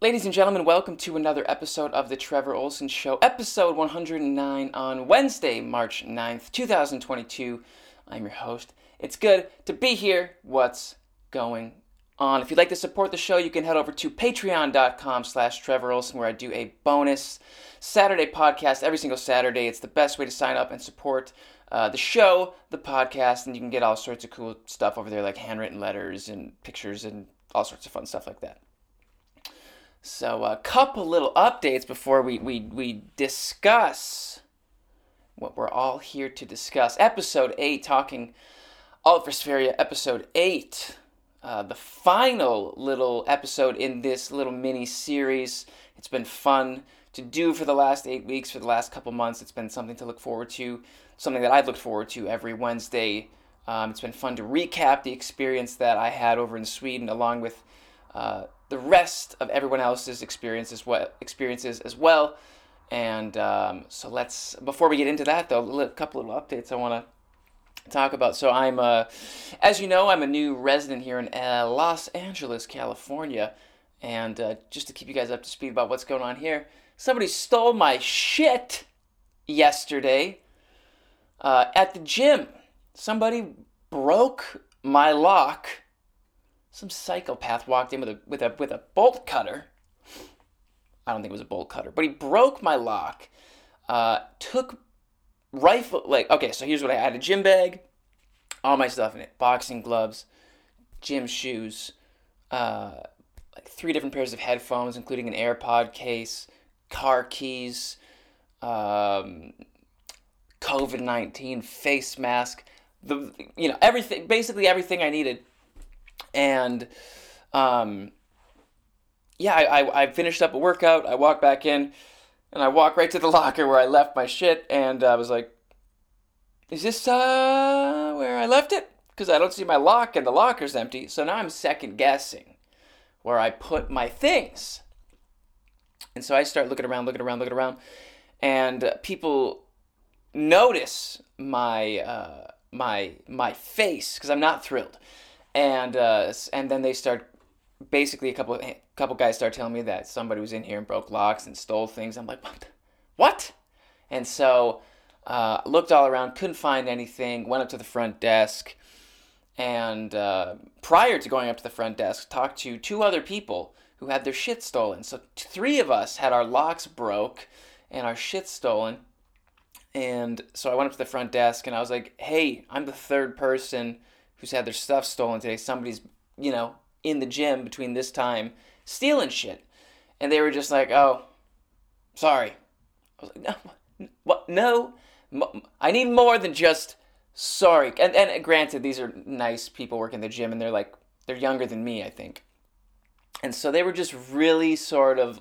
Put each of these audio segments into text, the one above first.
Ladies and gentlemen, welcome to another episode of The Trevor Olson Show, episode 109 on Wednesday, March 9th, 2022. I'm your host. It's good to be here. What's going on? If you'd like to support the show, you can head over to patreon.com slash Trevor Olson, where I do a bonus Saturday podcast every single Saturday. It's the best way to sign up and support uh, the show, the podcast, and you can get all sorts of cool stuff over there, like handwritten letters and pictures and all sorts of fun stuff like that. So, a couple little updates before we, we, we discuss what we're all here to discuss. Episode 8, talking Alt for Sverige, episode 8. Uh, the final little episode in this little mini series. It's been fun to do for the last eight weeks, for the last couple months. It's been something to look forward to, something that I've looked forward to every Wednesday. Um, it's been fun to recap the experience that I had over in Sweden, along with uh, the rest of everyone else's experiences, what experiences as well. And um, so let's before we get into that though, a couple of updates I want to talk about. So I'm, uh, as you know, I'm a new resident here in uh, Los Angeles, California, and uh, just to keep you guys up to speed about what's going on here, somebody stole my shit yesterday uh, at the gym. Somebody broke my lock some psychopath walked in with a with a with a bolt cutter. I don't think it was a bolt cutter, but he broke my lock. Uh, took rifle like okay. So here's what I had: a gym bag, all my stuff in it, boxing gloves, gym shoes, uh, like three different pairs of headphones, including an AirPod case, car keys, um, COVID nineteen face mask, the you know everything, basically everything I needed and um, yeah, I, I, I finished up a workout. I walked back in, and I walked right to the locker where I left my shit, and I was like, "Is this uh, where I left it?" Because I don't see my lock, and the locker's empty. So now I'm second guessing where I put my things. And so I start looking around, looking around, looking around, and uh, people notice my uh, my my face because I'm not thrilled and uh, and then they start basically a couple a couple guys start telling me that somebody was in here and broke locks and stole things. I'm like, what? What? And so uh, looked all around, couldn't find anything. Went up to the front desk, and uh, prior to going up to the front desk, talked to two other people who had their shit stolen. So three of us had our locks broke and our shit stolen. And so I went up to the front desk and I was like, "Hey, I'm the third person who's had their stuff stolen today. Somebody's, you know, in the gym between this time stealing shit. And they were just like, oh, sorry. I was like, no, what? No, I need more than just sorry. And, and granted, these are nice people working the gym and they're like, they're younger than me, I think. And so they were just really sort of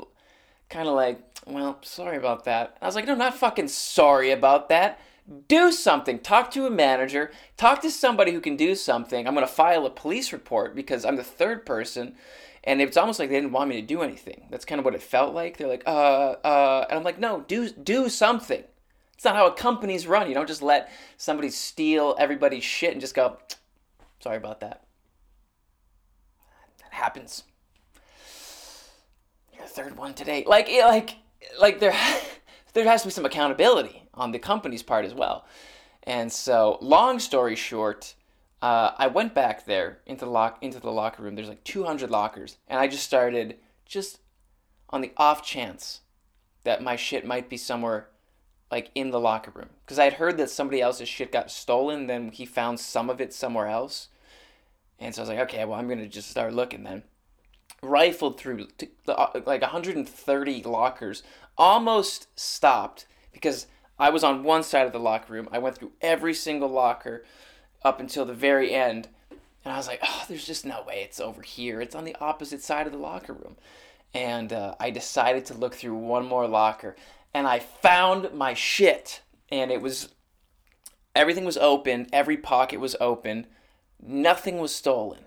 kind of like, well, sorry about that. I was like, no, not fucking sorry about that do something. Talk to a manager. Talk to somebody who can do something. I'm going to file a police report because I'm the third person. And it's almost like they didn't want me to do anything. That's kind of what it felt like. They're like, uh, uh, and I'm like, no, do do something. It's not how companies run. You don't just let somebody steal everybody's shit and just go, sorry about that. That happens. You're the third one today. Like, like, like there, there has to be some accountability on the company's part as well. And so, long story short, uh, I went back there into the lock into the locker room. There's like 200 lockers, and I just started just on the off chance that my shit might be somewhere like in the locker room because I had heard that somebody else's shit got stolen. Then he found some of it somewhere else, and so I was like, okay, well I'm gonna just start looking then. Rifled through the, uh, like 130 lockers, almost stopped because I was on one side of the locker room. I went through every single locker up until the very end. And I was like, oh, there's just no way it's over here. It's on the opposite side of the locker room. And uh, I decided to look through one more locker. And I found my shit. And it was, everything was open. Every pocket was open. Nothing was stolen.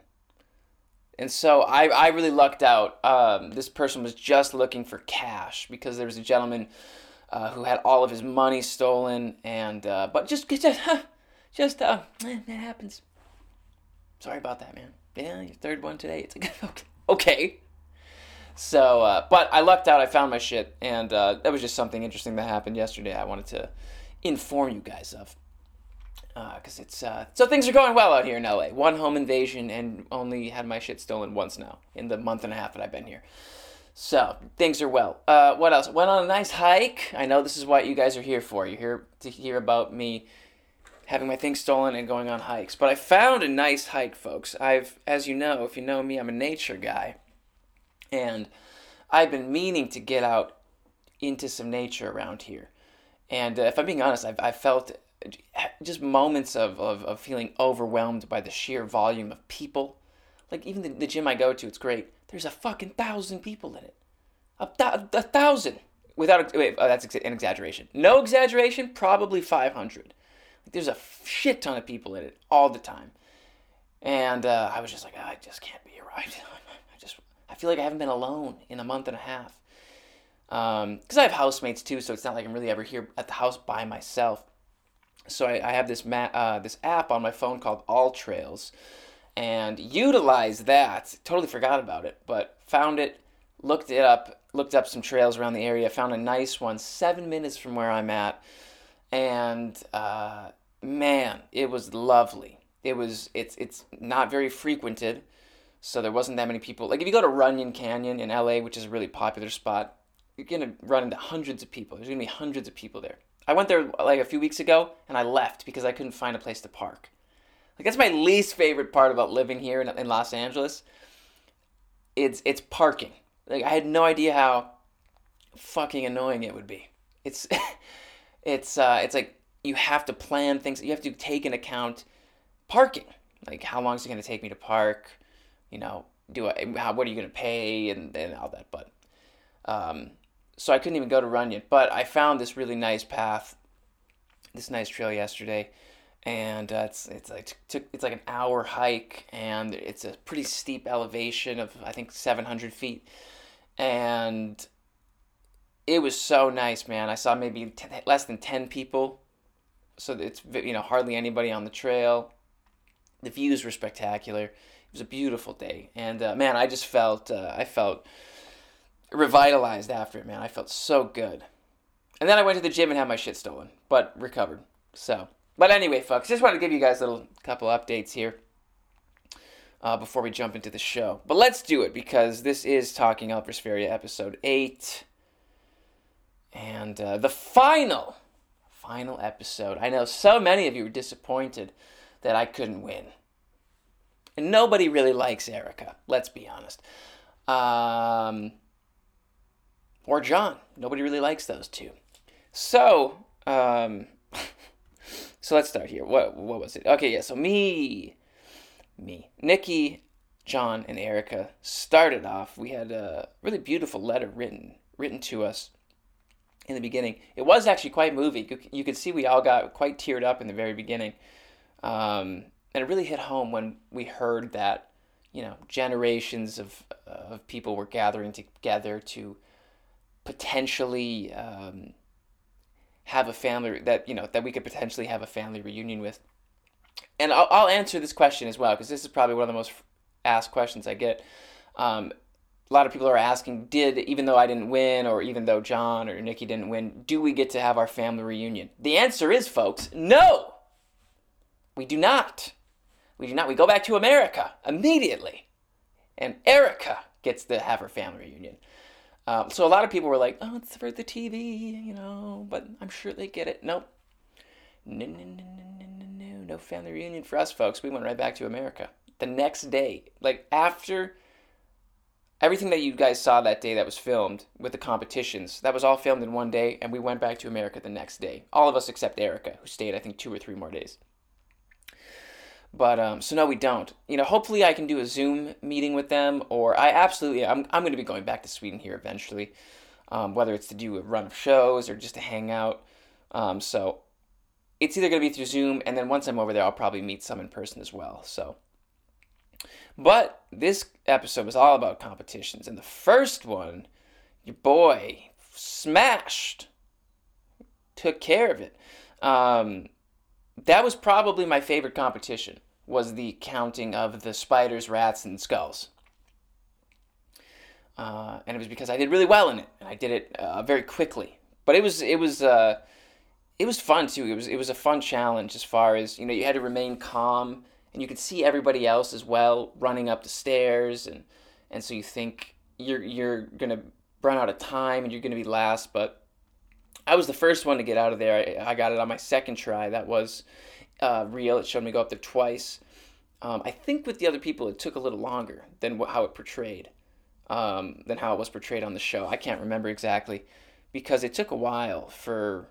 And so I, I really lucked out. Um, this person was just looking for cash because there was a gentleman uh, who had all of his money stolen, and uh, but just just just uh, that happens. Sorry about that, man. Yeah, your third one today. It's like okay. So, uh, but I lucked out. I found my shit, and uh, that was just something interesting that happened yesterday. I wanted to inform you guys of because uh, it's uh, so things are going well out here in LA. One home invasion and only had my shit stolen once now in the month and a half that I've been here. So things are well. Uh, what else? Went on a nice hike. I know this is what you guys are here for. You're here to hear about me having my things stolen and going on hikes. But I found a nice hike, folks. I've, as you know, if you know me, I'm a nature guy, and I've been meaning to get out into some nature around here. And uh, if I'm being honest, I've, I felt just moments of, of, of feeling overwhelmed by the sheer volume of people. Like even the, the gym I go to, it's great. There's a fucking thousand people in it. A, th- a thousand. Without wait, oh, that's an exaggeration. No exaggeration. Probably 500. Like, there's a shit ton of people in it all the time, and uh, I was just like, oh, I just can't be right. I just I feel like I haven't been alone in a month and a half. Because um, I have housemates too, so it's not like I'm really ever here at the house by myself so I, I have this ma- uh, this app on my phone called All Trails, and utilize that. Totally forgot about it, but found it, looked it up, looked up some trails around the area, found a nice one seven minutes from where I'm at, and uh, man, it was lovely. It was it's it's not very frequented, so there wasn't that many people. Like if you go to Runyon Canyon in LA, which is a really popular spot, you're gonna run into hundreds of people. There's gonna be hundreds of people there. I went there like a few weeks ago and I left because I couldn't find a place to park. Like that's my least favorite part about living here in, in Los Angeles. It's it's parking. Like I had no idea how fucking annoying it would be. It's it's uh, it's like you have to plan things. You have to take into account parking. Like how long is it going to take me to park? You know, do I, how what are you going to pay and and all that. But um, so I couldn't even go to Runyon. But I found this really nice path, this nice trail yesterday, and uh, it's it's like took it's like an hour hike, and it's a pretty steep elevation of I think 700 feet, and it was so nice, man. I saw maybe less than 10 people, so it's you know hardly anybody on the trail. The views were spectacular. It was a beautiful day, and uh, man, I just felt uh, I felt revitalized after it, man. I felt so good. And then I went to the gym and had my shit stolen, but recovered. So, but anyway, folks, just wanted to give you guys a little couple updates here uh, before we jump into the show. But let's do it because this is Talking Alt for Sverige episode 8. And uh, the final, final episode. I know so many of you were disappointed that I couldn't win. And nobody really likes Erica, let's be honest. Um, or John. Nobody really likes those two. So, um, so let's start here. What what was it? Okay, yeah. So me, me, Nikki, John, and Erica started off. We had a really beautiful letter written written to us in the beginning. It was actually quite moving. You, could see we all got quite teared up in the very beginning, um, and it really hit home when we heard that you know generations of of people were gathering together to potentially um, have a family that you know that we could potentially have a family reunion with. And I'll, I'll answer this question as well because this is probably one of the most asked questions I get. Um, a lot of people are asking, did even though I didn't win, or even though John or Nikki didn't win, do we get to have our family reunion? The answer is, folks, no. We do not. We do not. We go back to America immediately, and Erica gets to have her family reunion. Um, so a lot of people were like, "Oh, it's for the TV," you know, but I'm sure they get it. Nope. No, no, no, no, no, no, no, family reunion for us, folks. We went right back to America the next day, like after everything that you guys saw that day that was filmed with the competitions. That was all filmed in one day, and we went back to America the next day. All of us except Erica, who stayed, I think, two or three more days. But um, so no, we don't. You know, hopefully I can do a Zoom meeting with them, or I absolutely I'm I'm going to be going back to Sweden here eventually, um, whether it's to do a run of shows or just to hang out. Um, so it's either going to be through Zoom, and then once I'm over there, I'll probably meet some in person as well. So, but this episode was all about competitions, and the first one, your boy smashed, took care of it. Um, that was probably my favorite competition was the counting of the spiders, rats, and skulls. uh, and it was because I did really well in it, and I did it uh, very quickly. But it was it was uh, it was fun too. It was it was a fun challenge as far as you know. You had to remain calm, and you could see everybody else as well running up the stairs, and and so you think you're you're gonna run out of time and you're gonna be last, but I was the first one to get out of there. I, I got it on my second try. That was uh, real. It showed me go up there twice. Um, I think with the other people, it took a little longer than how it portrayed, um, than how it was portrayed on the show. I can't remember exactly because it took a while for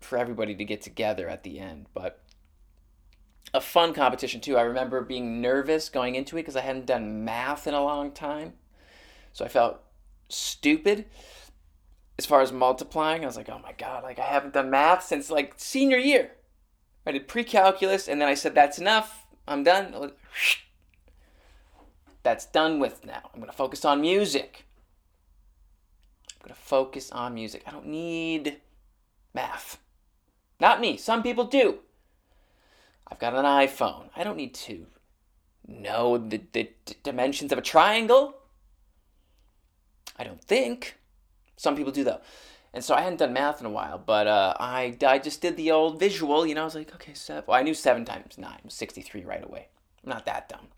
for everybody to get together at the end. But a fun competition too. I remember being nervous going into it because I hadn't done math in a long time, so I felt stupid as far as multiplying. I was like, oh my god, like I haven't done math since like senior year. I did pre-calculus, and then I said that's enough. I'm done. That's done with now. I'm gonna focus on music. I'm gonna focus on music. I don't need math. Not me. Some people do. I've got an iPhone. I don't need to know the, the d- dimensions of a triangle. I don't think. Some people do though. And so I hadn't done math in a while, but uh, I, I just did the old visual. You know, I was like, okay, seven. Well, I knew seven times nine was 63 right away. I'm not that dumb.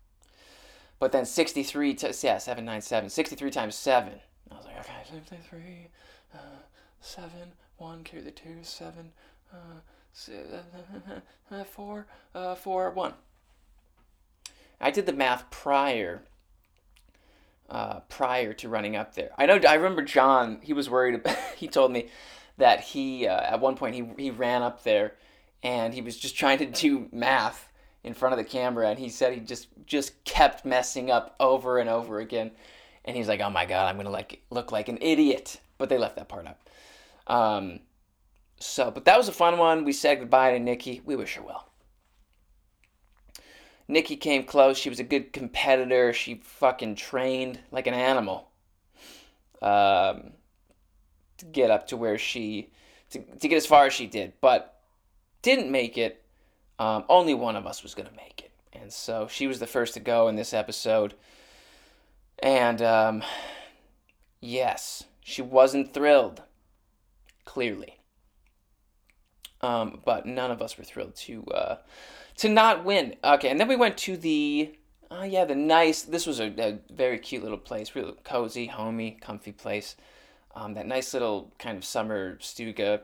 But then 63, to, yeah, 797. 63 times 7. I was like, okay, 63, uh, 7, 1, carry the 2, 7, uh, 4, uh, 4, 1. I did the math prior uh, prior to running up there. I know. I remember John. He was worried. About, he told me that he uh, at one point he he ran up there, and he was just trying to do math in front of the camera, and he said he just just kept messing up over and over again, and he's like, "Oh my god, I'm gonna like look like an idiot." But they left that part up. Um, so, but that was a fun one. We said goodbye to Nikki. We wish her well. Nikki came close. She was a good competitor. She fucking trained like an animal um, to get up to where she, to, to get as far as she did, but didn't make it. Um, only one of us was going to make it. And so she was the first to go in this episode. And um, yes, she wasn't thrilled, clearly. Um, but none of us were thrilled to uh, to not win. Okay, and then we went to the oh yeah, the nice. This was a, a very cute little place, really cozy, homey, comfy place. Um, that nice little kind of summer stuga,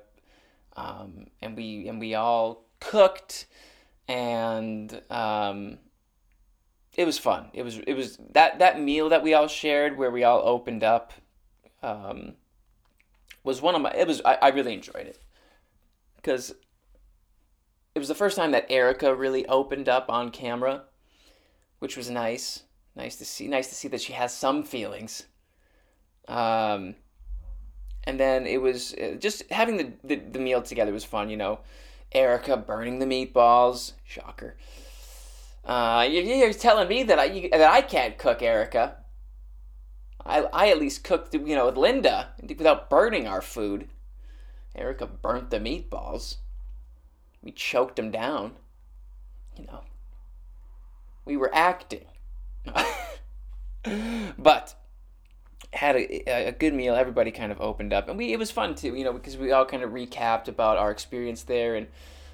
um, and we and we all cooked, and um, it was fun. It was it was that that meal that we all shared, where we all opened up, um, was one of my. It was I, I really enjoyed it because it was the first time that Erica really opened up on camera, which was nice. Nice to see. Nice to see that she has some feelings. Um, and then it was uh, just having the, the, the meal together was fun. You know, Erica burning the meatballs. Shocker. Uh, you're telling me that I you, that I can't cook, Erica. I, I at least cooked, you know, with Linda without burning our food. Erica burnt the meatballs we choked him down. You know, we were acting. but had a, a good meal. Everybody kind of opened up, and we it was fun too. You know, because we all kind of recapped about our experience there and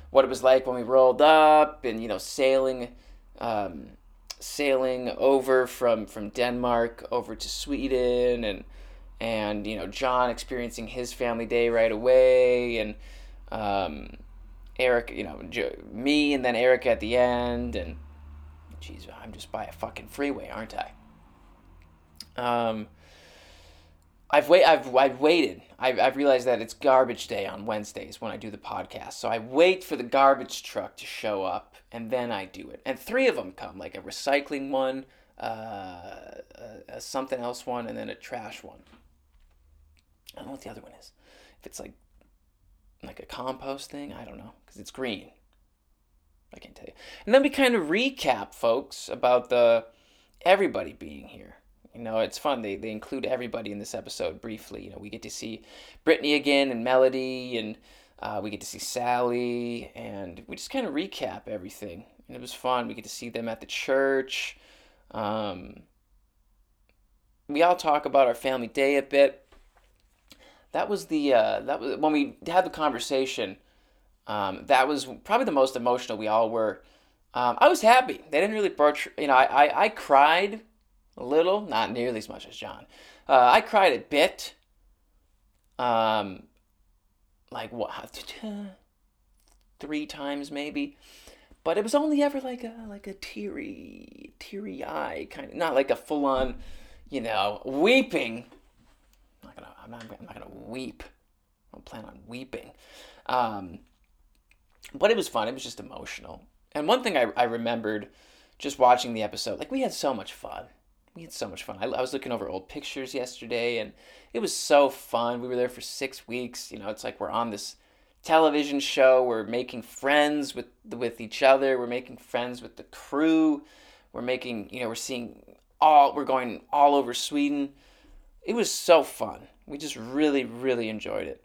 what it was like when we rolled up, and you know, sailing, um, sailing over from from Denmark over to Sweden, and and you know, John experiencing his family day right away, and um, Eric, you know, me and then Eric at the end, and jeez, I'm just by a fucking freeway, aren't I? Um, I've wait, I've I've waited. I've I've realized that it's garbage day on Wednesdays when I do the podcast, so I wait for the garbage truck to show up, and then I do it. And three of them come, like a recycling one, uh, a, a something else one, and then a trash one. I don't know what the other one is. If it's like like a compost thing. I don't know because it's green. I can't tell you. And then we kind of recap, folks, about the everybody being here. You know, it's fun. They they include everybody in this episode briefly. You know, we get to see Brittany again and Melody, and uh, we get to see Sally, and we just kind of recap everything. And it was fun. We get to see them at the church. Um, we all talk about our family day a bit. That was the uh, that was when we had the conversation. Um, that was probably the most emotional we all were. Um, I was happy. They didn't really burch. You know, I, I, I cried a little, not nearly as much as John. Uh, I cried a bit. Um, like what? Three times maybe but it was only ever like a like a teary teary eye kind of not like a full on you know weeping I'm not gonna I'm not, I'm not gonna weep I don't plan on weeping um, but it was fun it was just emotional and one thing I, I remembered just watching the episode like we had so much fun we had so much fun I, I was looking over old pictures yesterday and it was so fun we were there for six weeks you know it's like we're on this television show. We're making friends with with each other. We're making friends with the crew. We're making, you know, we're seeing all we're going all over Sweden. It was so fun. We just really, really enjoyed it.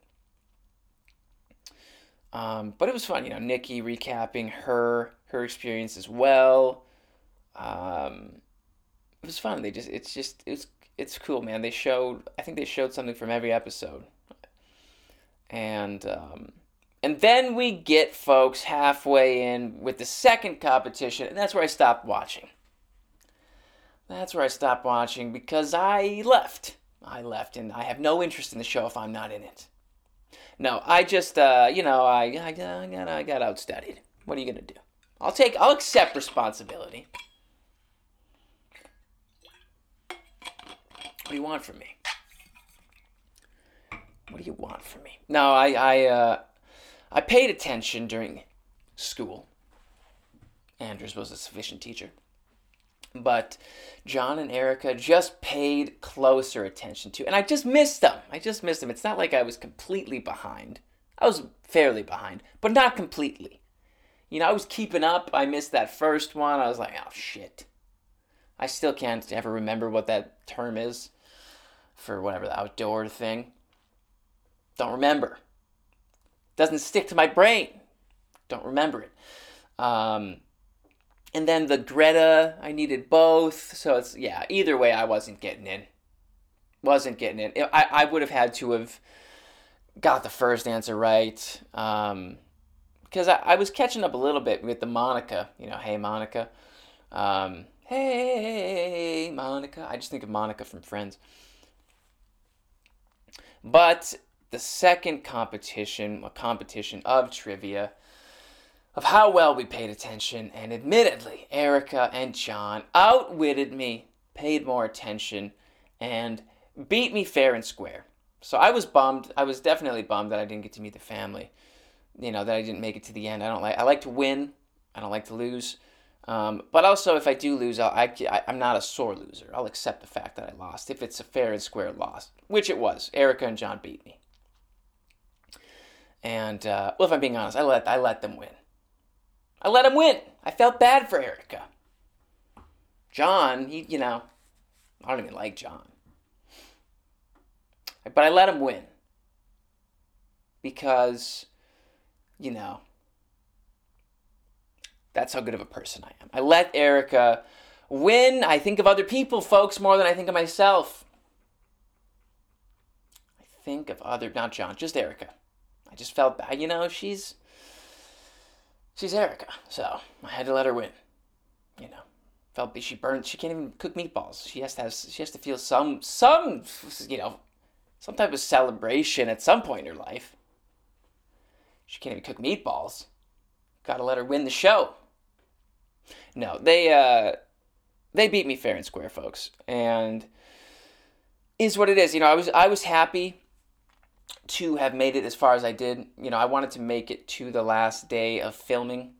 Um, but it was fun, you know, Nikki recapping her her experience as well. Um, it was fun. They just it's just it's it's cool, man. They showed I think they showed something from every episode. And um, and then we get folks halfway in with the second competition, and that's where I stopped watching. That's where I stopped watching because I left. I left, and I have no interest in the show if I'm not in it. No, I just, uh, you know, I, I, got, I got outstudied. What are you gonna do? I'll take, I'll accept responsibility. What do you want from me? What do you want from me? No, I, I, uh, I paid attention during school. Andrews was a sufficient teacher. But John and Erica just paid closer attention to, and I just missed them. I just missed them. It's not like I was completely behind. I was fairly behind, but not completely. You know, I was keeping up. I missed that first one. I was like, oh shit. I still can't ever remember what that term is for whatever the outdoor thing. Don't remember doesn't stick to my brain. Don't remember it. Um, and then the Greta, I needed both. So it's, yeah, either way, I wasn't getting in. Wasn't getting in. I, I would have had to have got the first answer right. Um, because I, I was catching up a little bit with the Monica, you know, hey, Monica. Um, hey, Monica. I just think of Monica from Friends. But the second competition, a competition of trivia, of how well we paid attention, and admittedly, Erica and John outwitted me, paid more attention, and beat me fair and square. So I was bummed. I was definitely bummed that I didn't get to meet the family. You know that I didn't make it to the end. I don't like. I like to win. I don't like to lose. Um, but also, if I do lose, I'll, I, am not a sore loser. I'll accept the fact that I lost if it's a fair and square loss, which it was. Erica and John beat me. And uh, well, if I'm being honest, I let I let them win. I let him win. I felt bad for Erica. John, he, you know, I don't even like John, but I let him win because, you know, that's how good of a person I am. I let Erica win. I think of other people, folks, more than I think of myself. I think of other, not John, just Erica. I just felt bad. You know, she's she's Erica, so I had to let her win. You know, felt she burned. She can't even cook meatballs. She has to have. She has to feel some some you know some type of celebration at some point in her life. She can't even cook meatballs. Got to let her win the show. No, they uh they beat me fair and square, folks, and is what it is. You know, I was I was happy to have made it as far as I did. You know, I wanted to make it to the last day of filming,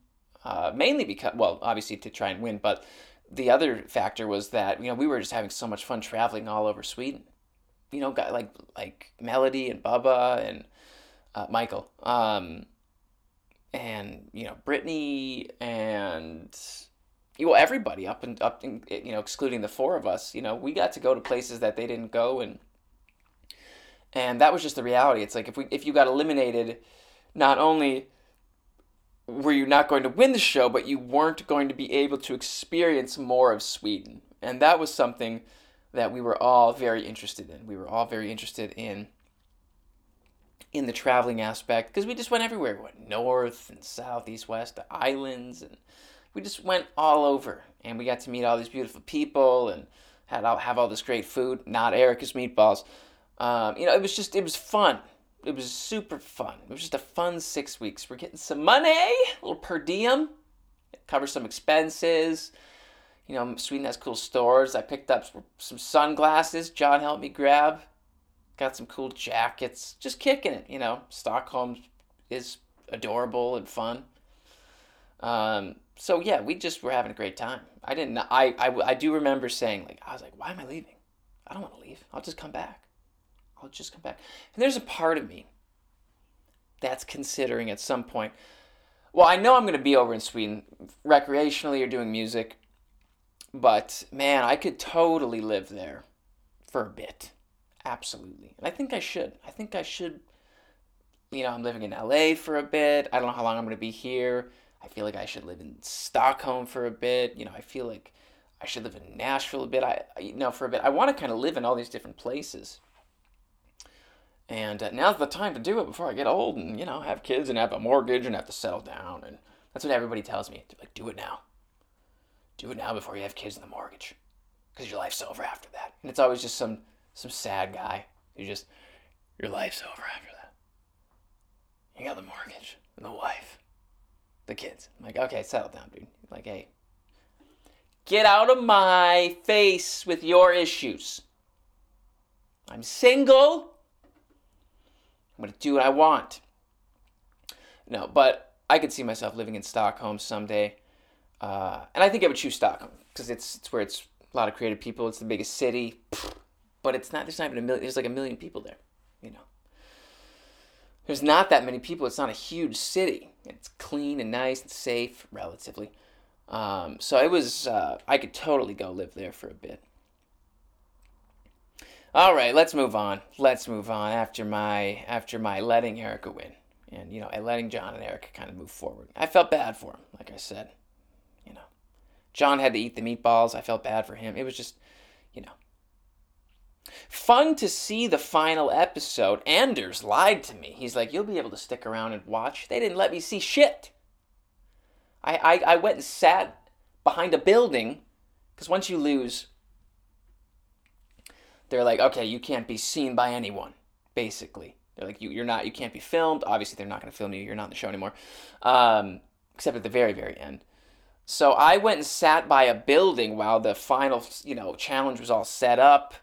uh, mainly because, well, obviously to try and win, but the other factor was that you know we were just having so much fun traveling all over Sweden. You know, got like like Melody and Bubba and uh, Michael, um, and you know Brittany and well everybody up and up, and, you know, excluding the four of us. You know, we got to go to places that they didn't go and and that was just the reality. It's like if we if you got eliminated, not only were you not going to win the show, but you weren't going to be able to experience more of Sweden. And that was something that we were all very interested in. We were all very interested in in the traveling aspect because we just went everywhere. We went north and south, east, west, the islands, and we just went all over. And we got to meet all these beautiful people and had all, have all this great food. Not Erica's meatballs. Um, you know, it was just it was fun. It was super fun. It was just a fun six weeks. We're getting some money, a little per diem, cover some expenses. You know, Sweden has cool stores. I picked up some sunglasses. John helped me grab. Got some cool jackets. Just kicking it. You know, Stockholm is adorable and fun. Um, so yeah, we just were having a great time. I didn't. I, I I do remember saying like I was like, why am I leaving? I don't want to leave. I'll just come back. I'll just come back. And there's a part of me that's considering at some point. Well, I know I'm going to be over in Sweden recreationally or doing music, but man, I could totally live there for a bit. Absolutely. And I think I should. I think I should. You know, I'm living in LA for a bit. I don't know how long I'm going to be here. I feel like I should live in Stockholm for a bit. You know, I feel like I should live in Nashville a bit. I, you know, for a bit. I want to kind of live in all these different places. And uh, now's the time to do it before I get old and, you know, have kids and have a mortgage and have to settle down. And that's what everybody tells me. They're like, do it now. Do it now before you have kids and the mortgage. Because your life's over after that. And it's always just some some sad guy who just, your life's over after that. You got the mortgage and the wife, the kids. I'm like, okay, settle down, dude. Like, hey, get out of my face with your issues. I'm single. I'm going to do what I want. No, but I could see myself living in Stockholm someday. Uh, and I think I would choose Stockholm because it's, it's where it's a lot of creative people. It's the biggest city, but it's not. There's not even a million. There's like a million people there. You know, there's not that many people. It's not a huge city. It's clean and nice and safe, relatively. Um, so it was. Uh, I could totally go live there for a bit. All right, let's move on. Let's move on after my after my letting Erica win, and you know, letting John and Erica kind of move forward. I felt bad for him, like I said. You know, John had to eat the meatballs. I felt bad for him. It was just, you know, fun to see the final episode. Anders lied to me. He's like, "You'll be able to stick around and watch." They didn't let me see shit. I I, I went and sat behind a building because once you lose they're like, okay, you can't be seen by anyone, basically. They're like, you, you're not, you can't be filmed. Obviously, they're not going to film you. You're not in the show anymore, um, except at the very, very end. So I went and sat by a building while the final, you know, challenge was all set up,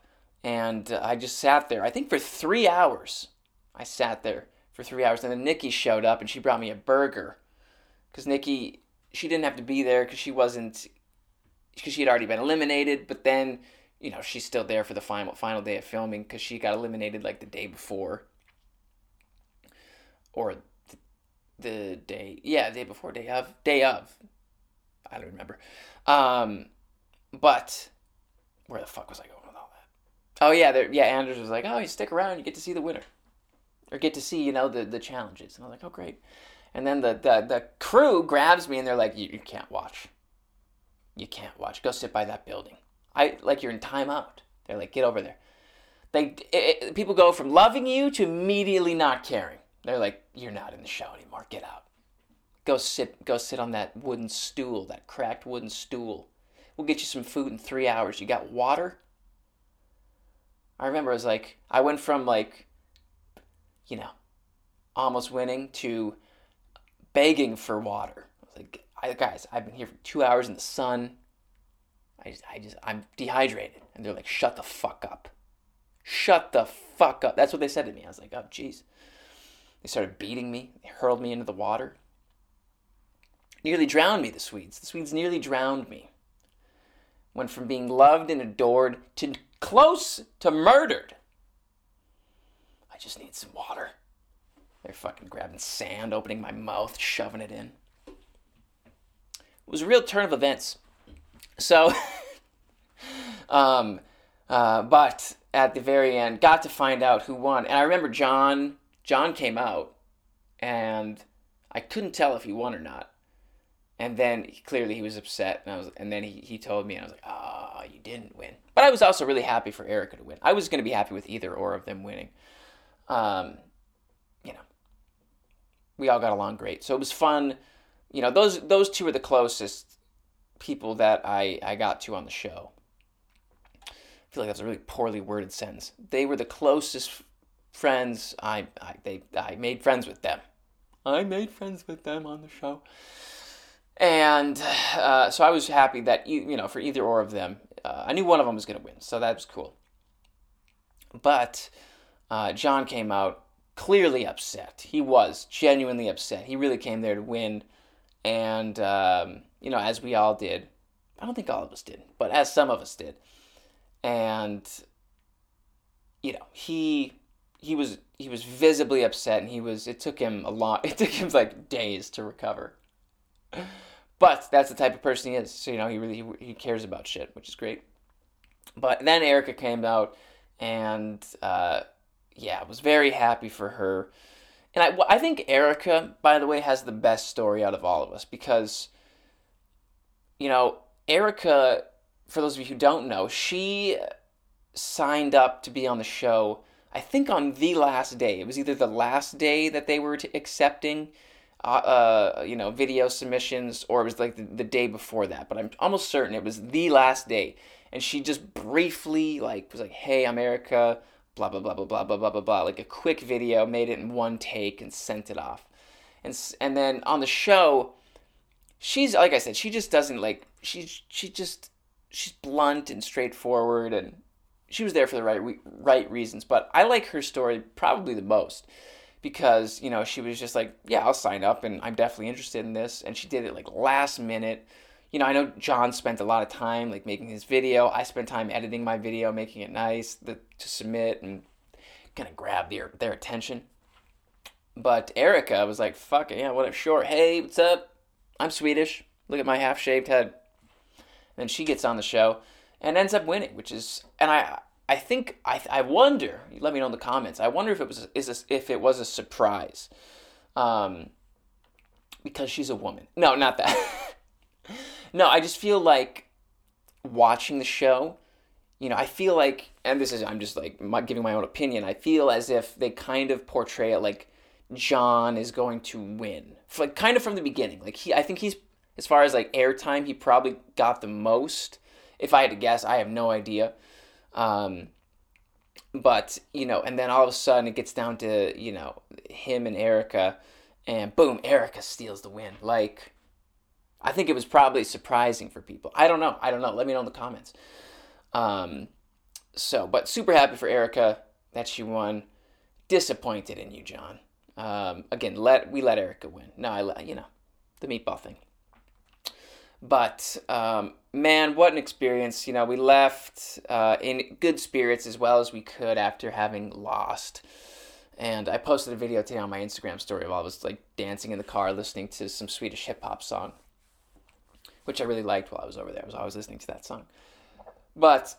and uh, I just sat there. I think for three hours. I sat there for three hours, and then Nikki showed up and she brought me a burger, because Nikki, she didn't have to be there because she wasn't, because she had already been eliminated. But then you know she's still there for the final final day of filming because she got eliminated like the day before. Or the, the day yeah the day before day of day of. I don't remember. Um but where the fuck was i going with all that? Oh yeah there yeah anders was like oh you stick around you get to see the winner. Or get to see you know the the challenges. And i was like oh great. And then the the, the crew grabs me and they're like you, you can't watch. You can't watch. Go sit by that building I like you're in timeout. They're like, get over there. They it, it, people go from loving you to immediately not caring. They're like, you're not in the show anymore. Get out. Go sit. Go sit on that wooden stool, that cracked wooden stool. We'll get you some food in three hours. You got water. I remember it was like I went from like, you know, almost winning to begging for water. I was like, I, guys, I've been here for two hours in the sun. I just, I just, I'm dehydrated. And they're like, shut the fuck up. Shut the fuck up. That's what they said to me. I was like, oh, jeez. They started beating me. They hurled me into the water. Nearly drowned me, the Swedes. The Swedes nearly drowned me. Went from being loved and adored to close to murdered. I just need some water. They're fucking grabbing sand, opening my mouth, shoving it in. It was a real turn of events. So, um, uh, but at the very end, got to find out who won. And I remember John. John came out, and I couldn't tell if he won or not. And then clearly he was upset, and I was, and then he, he told me, and I was like, "Ah, oh, you didn't win." But I was also really happy for Erica to win. I was going to be happy with either or of them winning. Um, you know, we all got along great, so it was fun. You know, those those two are the closest people that I I got to on the show. Feel like that's a really poorly worded sentence. They were the closest friends. I, I they I made friends with them. I made friends with them on the show. And uh, so I was happy that you you know for either or of them, uh, I knew one of them was going to win, so that was cool. But uh, John came out clearly upset. He was genuinely upset. He really came there to win, and um, you know, as we all did. I don't think all of us did, but as some of us did, and you know, he he was he was visibly upset, and he was. It took him a lot. It took him like days to recover. But that's the type of person he is. So you know, he really he cares about shit, which is great. But then Erica came out, and uh, yeah, was very happy for her. And I, I think Erica, by the way, has the best story out of all of us because, you know, Erica, for those of you who don't know, she signed up to be on the show, I think on the last day. It was either the last day that they were accepting, uh, uh, you know, video submissions, or it was like the, the day before that. But I'm almost certain it was the last day. And she just briefly, like, was like, hey, I'm Erica blah blah blah blah blah blah blah blah blah like a quick video made it in one take and sent it off and and then on the show she's like i said she just doesn't like she's she just she's blunt and straightforward and she was there for the right right reasons but i like her story probably the most because you know she was just like yeah i'll sign up and i'm definitely interested in this and she did it like last minute you know, I know John spent a lot of time like making his video. I spent time editing my video, making it nice the, to submit and kind of grab their their attention. But Erica was like, "Fuck yeah, whatever. Sure. Hey, what's up? I'm Swedish. Look at my half shaved head." And then she gets on the show and ends up winning, which is and I I think I I wonder. Let me know in the comments. I wonder if it was is this, if it was a surprise, um, because she's a woman. No, not that. No, I just feel like watching the show, you know, I feel like, and this is, I'm just like giving my own opinion, I feel as if they kind of portray it like John is going to win. Like, kind of from the beginning. Like, he, I think he's, as far as like airtime, he probably got the most. If I had to guess, I have no idea. Um, but, you know, and then all of a sudden it gets down to, you know, him and Erica, and boom, Erica steals the win. Like, I think it was probably surprising for people. I don't know. I don't know. Let me know in the comments. Um, so, but super happy for Erica that she won. Disappointed in you, John. Um, again, let we let Erica win. No, I let you know the meatball thing. But um, man, what an experience! You know, we left uh, in good spirits as well as we could after having lost. And I posted a video today on my Instagram story while I was like dancing in the car, listening to some Swedish hip hop song which I really liked while I was over there. I was always listening to that song. But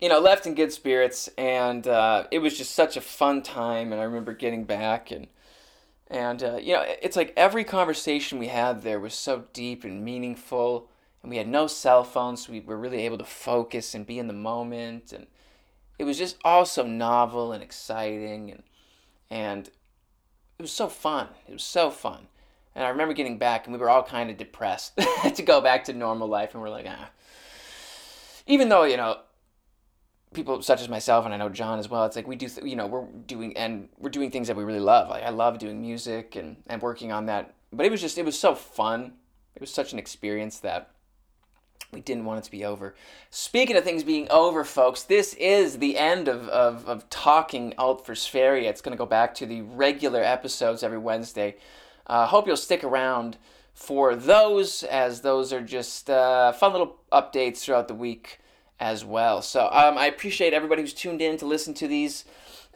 you know, left in good spirits, and uh, it was just such a fun time. And I remember getting back, and and uh, you know, it's like every conversation we had there was so deep and meaningful, and we had no cell phones, so we were really able to focus and be in the moment, and it was just all so novel and exciting, and and it was so fun. It was so fun. And I remember getting back, and we were all kind of depressed to go back to normal life, and we're like, ah. Even though you know, people such as myself, and I know John as well, it's like we do, th- you know, we're doing and we're doing things that we really love. Like I love doing music and and working on that. But it was just, it was so fun. It was such an experience that we didn't want it to be over. Speaking of things being over, folks, this is the end of, of, of talking Alt for Sverige. It's going to go back to the regular episodes every Wednesday. I uh, hope you'll stick around for those, as those are just uh, fun little updates throughout the week as well. So um, I appreciate everybody who's tuned in to listen to these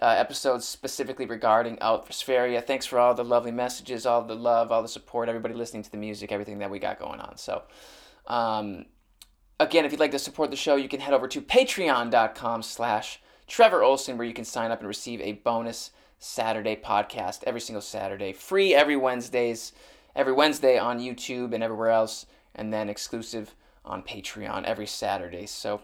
uh, episodes specifically regarding Alt for Sverige. Thanks for all the lovely messages, all the love, all the support, everybody listening to the music, everything that we got going on. So, um, again, if you'd like to support the show, you can head over to patreon.com slash Trevor Olson, where you can sign up and receive a bonus Saturday podcast every single Saturday, free every Wednesdays, every Wednesday on YouTube and everywhere else, and then exclusive on Patreon every Saturday. So,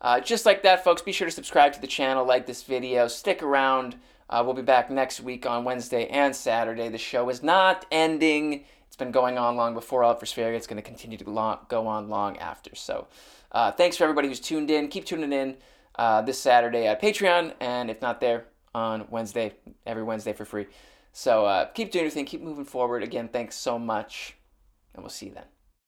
uh, just like that, folks, be sure to subscribe to the channel, like this video, stick around. Uh, we'll be back next week on Wednesday and Saturday. The show is not ending. It's been going on long before All for. It's going to continue to long, go on long after. So uh, thanks for everybody who's tuned in. Keep tuning in uh, this Saturday at Patreon, and if not there, on Wednesday, every Wednesday for free. So uh, keep doing your thing, keep moving forward. Again, thanks so much, and we'll see you then.